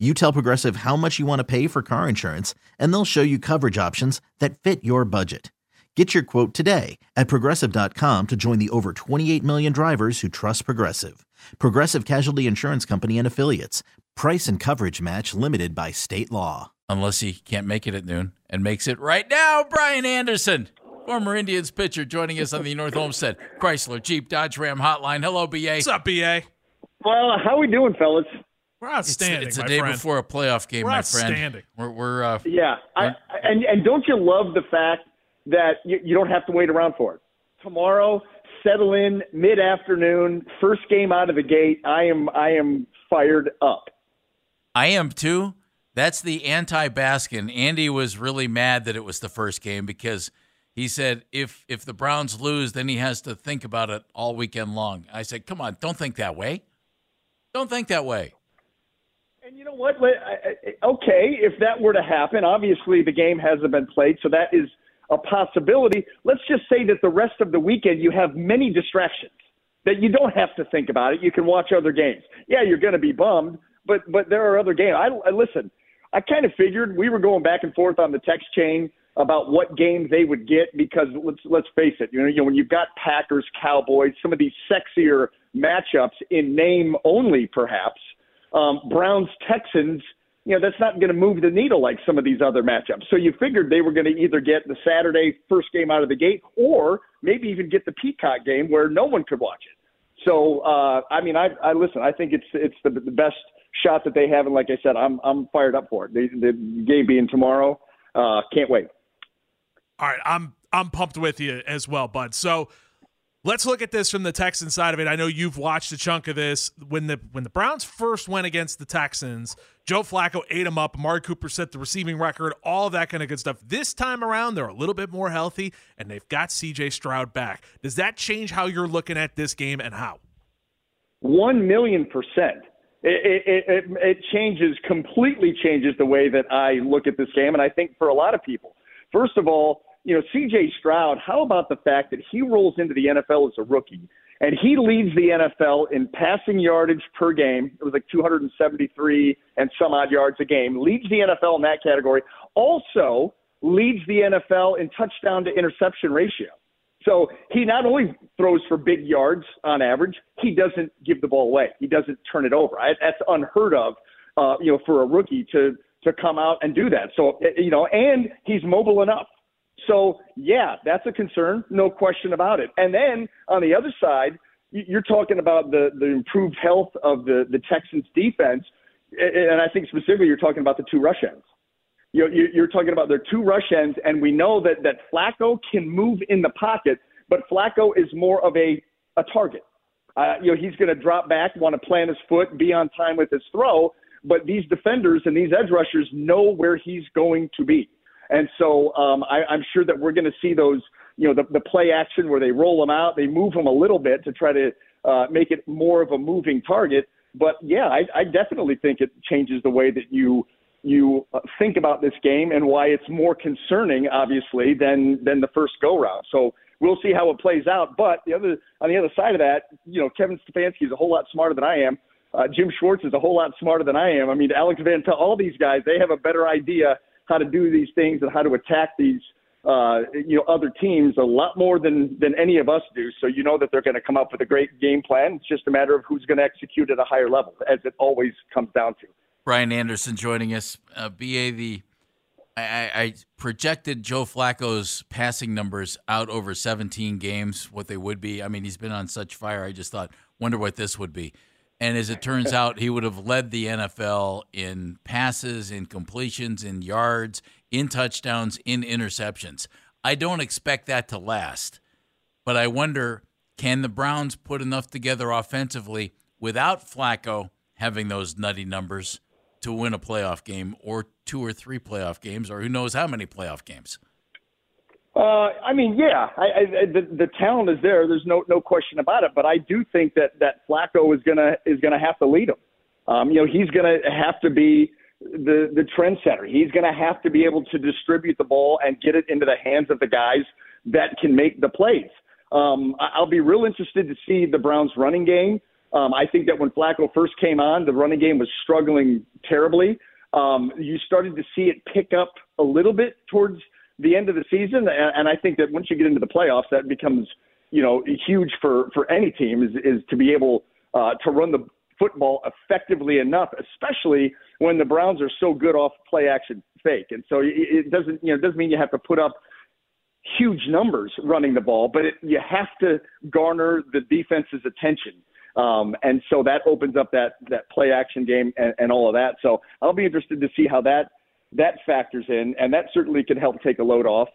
You tell Progressive how much you want to pay for car insurance, and they'll show you coverage options that fit your budget. Get your quote today at progressive.com to join the over 28 million drivers who trust Progressive. Progressive Casualty Insurance Company and Affiliates. Price and coverage match limited by state law. Unless he can't make it at noon and makes it right now, Brian Anderson, former Indians pitcher, joining us on the North Olmsted Chrysler Jeep Dodge Ram Hotline. Hello, BA. What's up, BA? Well, how we doing, fellas? We're It's, outstanding. it's the my day friend. before a playoff game, We're my friend. We're, we're uh, Yeah, I, and and don't you love the fact that you, you don't have to wait around for it? Tomorrow, settle in mid afternoon, first game out of the gate. I am I am fired up. I am too. That's the anti Baskin. Andy was really mad that it was the first game because he said if if the Browns lose, then he has to think about it all weekend long. I said, come on, don't think that way. Don't think that way. And you know what? Okay, if that were to happen, obviously the game hasn't been played, so that is a possibility. Let's just say that the rest of the weekend you have many distractions that you don't have to think about it. You can watch other games. Yeah, you're going to be bummed, but but there are other games. I, I listen. I kind of figured we were going back and forth on the text chain about what game they would get because let's let's face it, you know, you know when you've got Packers, Cowboys, some of these sexier matchups in name only, perhaps um, Browns Texans, you know, that's not going to move the needle like some of these other matchups. So you figured they were going to either get the Saturday first game out of the gate or maybe even get the Peacock game where no one could watch it. So uh, I mean, I, I listen. I think it's it's the, the best shot that they have, and like I said, I'm I'm fired up for it. The, the game being tomorrow, uh, can't wait. All right, I'm I'm pumped with you as well, bud. So let's look at this from the Texan side of it. I know you've watched a chunk of this. When the when the Browns first went against the Texans, Joe Flacco ate them up. Amari Cooper set the receiving record, all that kind of good stuff. This time around, they're a little bit more healthy, and they've got CJ Stroud back. Does that change how you're looking at this game and how? One million percent. It, it, it, it changes completely changes the way that I look at this game, and I think for a lot of people. First of all, you know, C.J. Stroud. How about the fact that he rolls into the NFL as a rookie, and he leads the NFL in passing yardage per game. It was like 273 and some odd yards a game. Leads the NFL in that category. Also leads the NFL in touchdown to interception ratio. So he not only throws for big yards on average, he doesn't give the ball away. He doesn't turn it over. I, that's unheard of, uh, you know, for a rookie to to come out and do that. So you know, and he's mobile enough. So yeah, that's a concern, no question about it. And then on the other side, you- you're talking about the the improved health of the the Texans defense, and I think specifically you're talking about the two rush ends you're, you're talking about their two rush ends, and we know that that Flacco can move in the pocket, but Flacco is more of a a target. Uh, you know, he's going to drop back, want to plant his foot, be on time with his throw, but these defenders and these edge rushers know where he's going to be, and so um, I, I'm sure that we're going to see those. You know, the, the play action where they roll him out, they move him a little bit to try to uh, make it more of a moving target. But yeah, I, I definitely think it changes the way that you you uh, think about this game and why it's more concerning, obviously, than than the first go round. So we'll see how it plays out. But the other on the other side of that, you know, Kevin Stefanski is a whole lot smarter than I am. Uh, Jim Schwartz is a whole lot smarter than I am. I mean, Alex Van Pelt, all these guys, they have a better idea how to do these things and how to attack these uh, you know other teams a lot more than than any of us do. So you know that they're going to come up with a great game plan. It's just a matter of who's going to execute at a higher level, as it always comes down to. Brian Anderson joining us. Uh, BA, the I, I I projected Joe Flacco's passing numbers out over 17 games, what they would be. I mean, he's been on such fire. I just thought, wonder what this would be. And as it turns out, he would have led the NFL in passes, in completions, in yards, in touchdowns, in interceptions. I don't expect that to last, but I wonder can the Browns put enough together offensively without Flacco having those nutty numbers to win a playoff game or two or three playoff games or who knows how many playoff games. Uh, I mean, yeah, I, I, the the talent is there. There's no no question about it. But I do think that that Flacco is gonna is gonna have to lead them. Um, you know, he's gonna have to be the the trendsetter. He's gonna have to be able to distribute the ball and get it into the hands of the guys that can make the plays. Um, I'll be real interested to see the Browns' running game. Um, I think that when Flacco first came on, the running game was struggling terribly. Um, you started to see it pick up a little bit towards the end of the season, and, and I think that once you get into the playoffs, that becomes you know huge for for any team is is to be able uh, to run the football effectively enough, especially when the Browns are so good off play action fake. And so it doesn't you know doesn't mean you have to put up huge numbers running the ball, but it, you have to garner the defense's attention. Um, and so that opens up that that play action game and, and all of that. So I'll be interested to see how that that factors in, and that certainly can help take a load off.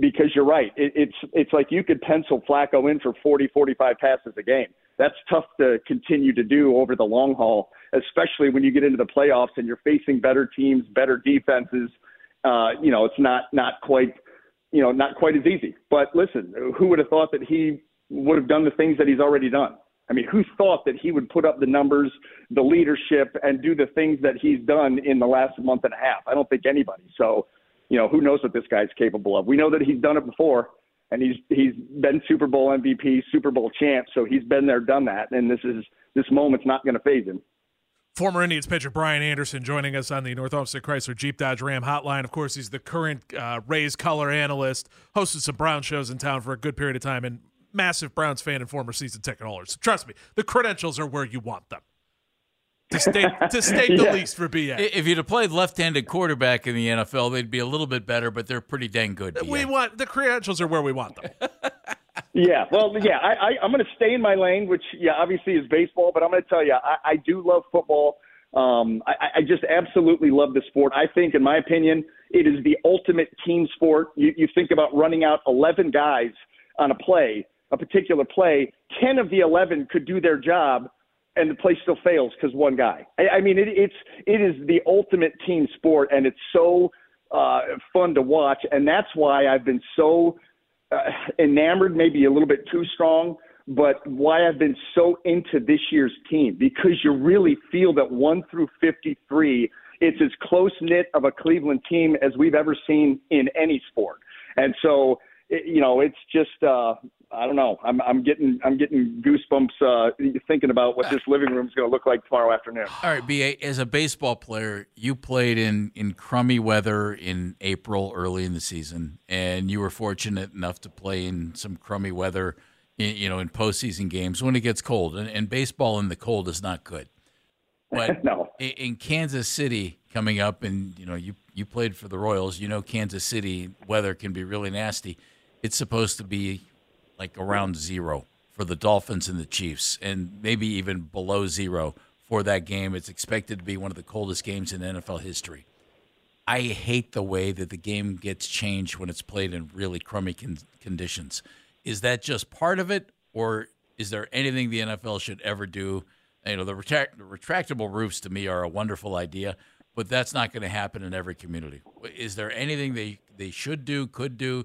Because you're right, it, it's it's like you could pencil Flacco in for 40, 45 passes a game. That's tough to continue to do over the long haul, especially when you get into the playoffs and you're facing better teams, better defenses. Uh, you know, it's not not quite you know not quite as easy. But listen, who would have thought that he would have done the things that he's already done? I mean, who thought that he would put up the numbers, the leadership, and do the things that he's done in the last month and a half? I don't think anybody. So, you know, who knows what this guy's capable of? We know that he's done it before, and he's he's been Super Bowl MVP, Super Bowl champ. So he's been there, done that, and this is this moment's not going to faze him. Former Indians pitcher Brian Anderson joining us on the North Olmsted Chrysler Jeep Dodge Ram hotline. Of course, he's the current uh, Rays color analyst, hosted some Brown shows in town for a good period of time, and massive Browns fan and former season ticket holder. So trust me, the credentials are where you want them. To state, to state yeah. the least for BA. If you'd have played left-handed quarterback in the NFL, they'd be a little bit better, but they're pretty dang good. BA. We want the credentials are where we want them. yeah, well, yeah, I, I, I'm going to stay in my lane, which yeah, obviously is baseball. But I'm going to tell you, I, I do love football. Um, I, I just absolutely love the sport. I think, in my opinion, it is the ultimate team sport. You, you think about running out 11 guys on a play a particular play, 10 of the 11 could do their job and the play still fails because one guy. I, I mean, it, it's it is the ultimate team sport, and it's so uh, fun to watch, and that's why I've been so uh, enamored, maybe a little bit too strong, but why I've been so into this year's team because you really feel that one through 53, it's as close knit of a Cleveland team as we've ever seen in any sport, and so. It, you know, it's just uh, I don't know. I'm I'm getting I'm getting goosebumps uh, thinking about what this living room is going to look like tomorrow afternoon. All right, ba as a baseball player, you played in in crummy weather in April early in the season, and you were fortunate enough to play in some crummy weather, in, you know, in postseason games when it gets cold. And, and baseball in the cold is not good. But no. in, in Kansas City coming up, and you know, you you played for the Royals. You know, Kansas City weather can be really nasty. It's supposed to be like around zero for the Dolphins and the Chiefs, and maybe even below zero for that game. It's expected to be one of the coldest games in NFL history. I hate the way that the game gets changed when it's played in really crummy con- conditions. Is that just part of it, or is there anything the NFL should ever do? You know, the, retract- the retractable roofs to me are a wonderful idea, but that's not going to happen in every community. Is there anything they, they should do, could do,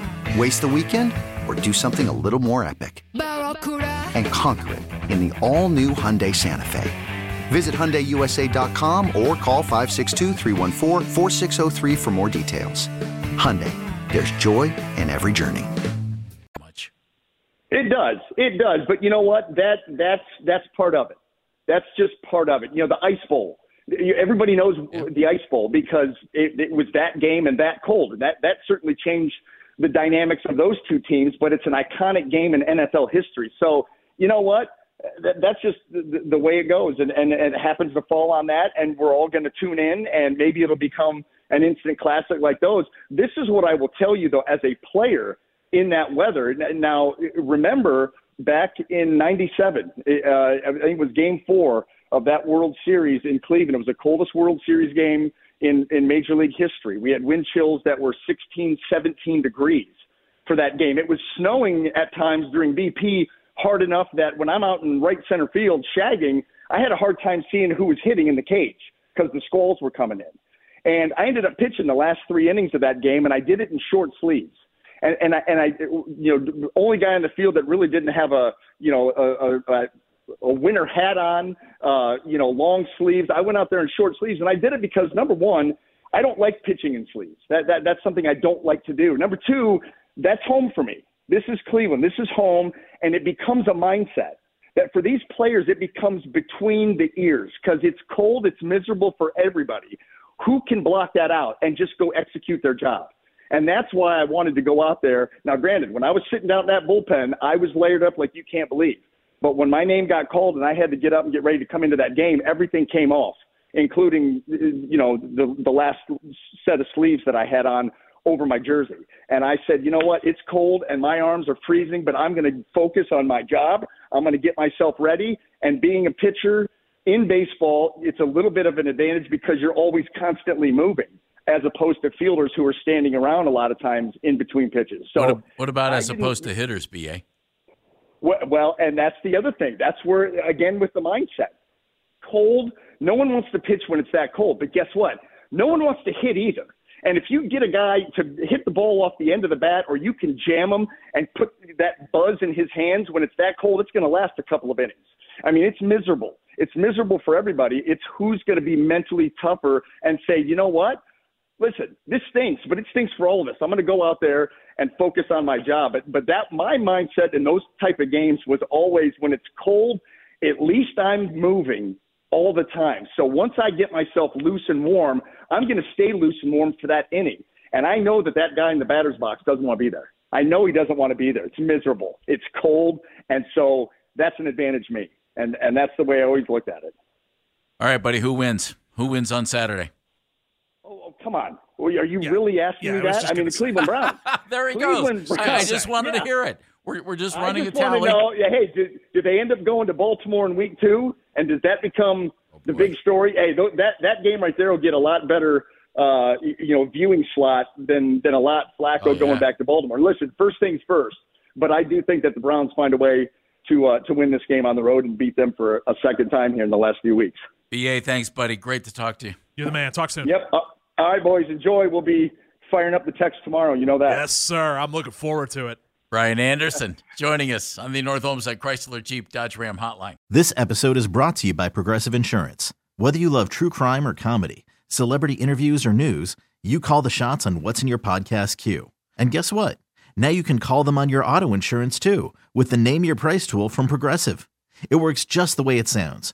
Waste the weekend or do something a little more epic? And conquer it in the all new Hyundai Santa Fe. Visit HyundaiUSA.com or call 562 for more details. Hyundai, there's joy in every journey. Much. It does. It does. But you know what? That that's that's part of it. That's just part of it. You know, the Ice Bowl. Everybody knows the Ice Bowl because it, it was that game and that cold, and that that certainly changed the dynamics of those two teams. But it's an iconic game in NFL history. So you know what? That's just the, way it goes, and, and and it happens to fall on that, and we're all going to tune in, and maybe it'll become an instant classic like those. This is what I will tell you though, as a player in that weather. Now, remember back in '97, uh, I think it was Game Four of that World Series in Cleveland. It was the coldest World Series game in in Major League history. We had wind chills that were 16, 17 degrees for that game. It was snowing at times during BP hard enough that when I'm out in right center field shagging, I had a hard time seeing who was hitting in the cage because the squalls were coming in. And I ended up pitching the last three innings of that game, and I did it in short sleeves. And and I, and I you know, the only guy in the field that really didn't have a you know a, a, a winter hat on, uh, you know, long sleeves. I went out there in short sleeves, and I did it because number one, I don't like pitching in sleeves. That that that's something I don't like to do. Number two, that's home for me. This is Cleveland. This is home, and it becomes a mindset that for these players it becomes between the ears because it's cold, it's miserable for everybody. Who can block that out and just go execute their job? And that's why I wanted to go out there. Now, granted, when I was sitting down in that bullpen, I was layered up like you can't believe. But when my name got called and I had to get up and get ready to come into that game, everything came off, including you know the the last set of sleeves that I had on over my jersey. And I said, you know what? It's cold and my arms are freezing, but I'm going to focus on my job. I'm going to get myself ready. And being a pitcher in baseball, it's a little bit of an advantage because you're always constantly moving. As opposed to fielders who are standing around a lot of times in between pitches. So what, what about I as opposed to hitters, BA? Well, and that's the other thing. That's where, again, with the mindset. Cold, no one wants to pitch when it's that cold. But guess what? No one wants to hit either. And if you get a guy to hit the ball off the end of the bat, or you can jam him and put that buzz in his hands when it's that cold, it's going to last a couple of innings. I mean, it's miserable. It's miserable for everybody. It's who's going to be mentally tougher and say, you know what? listen, this stinks, but it stinks for all of us. I'm going to go out there and focus on my job. But, but that my mindset in those type of games was always when it's cold, at least I'm moving all the time. So once I get myself loose and warm, I'm going to stay loose and warm for that inning. And I know that that guy in the batter's box doesn't want to be there. I know he doesn't want to be there. It's miserable. It's cold, and so that's an advantage me. And and that's the way I always looked at it. All right, buddy. Who wins? Who wins on Saturday? Oh, oh, come on. Are you Yeah. really asking Yeah, me that? just I mean, the Cleveland Browns. there he Cleveland goes. I, I just wanted Yeah. to hear it. We're, we're just I running just a want to tally. know, yeah, hey, did, did they end up going to Baltimore in week two? And does that become the big story? Hey, th- that that game right there will get a lot better, uh, you know, viewing slot than than a lot Flacco Oh, going back to Baltimore. Listen, first things first. But I do think that the Browns find a way to uh, to win this game on the road and beat them for a second time here in the last few weeks. BA, thanks, buddy. Great to talk to you. You're the man. Talk soon. Yep. Uh, all right, boys. Enjoy. We'll be firing up the text tomorrow. You know that. Yes, sir. I'm looking forward to it. Brian Anderson joining us on the North Olmsted Chrysler Jeep Dodge Ram Hotline. This episode is brought to you by Progressive Insurance. Whether you love true crime or comedy, celebrity interviews or news, you call the shots on what's in your podcast queue. And guess what? Now you can call them on your auto insurance too with the Name Your Price tool from Progressive. It works just the way it sounds.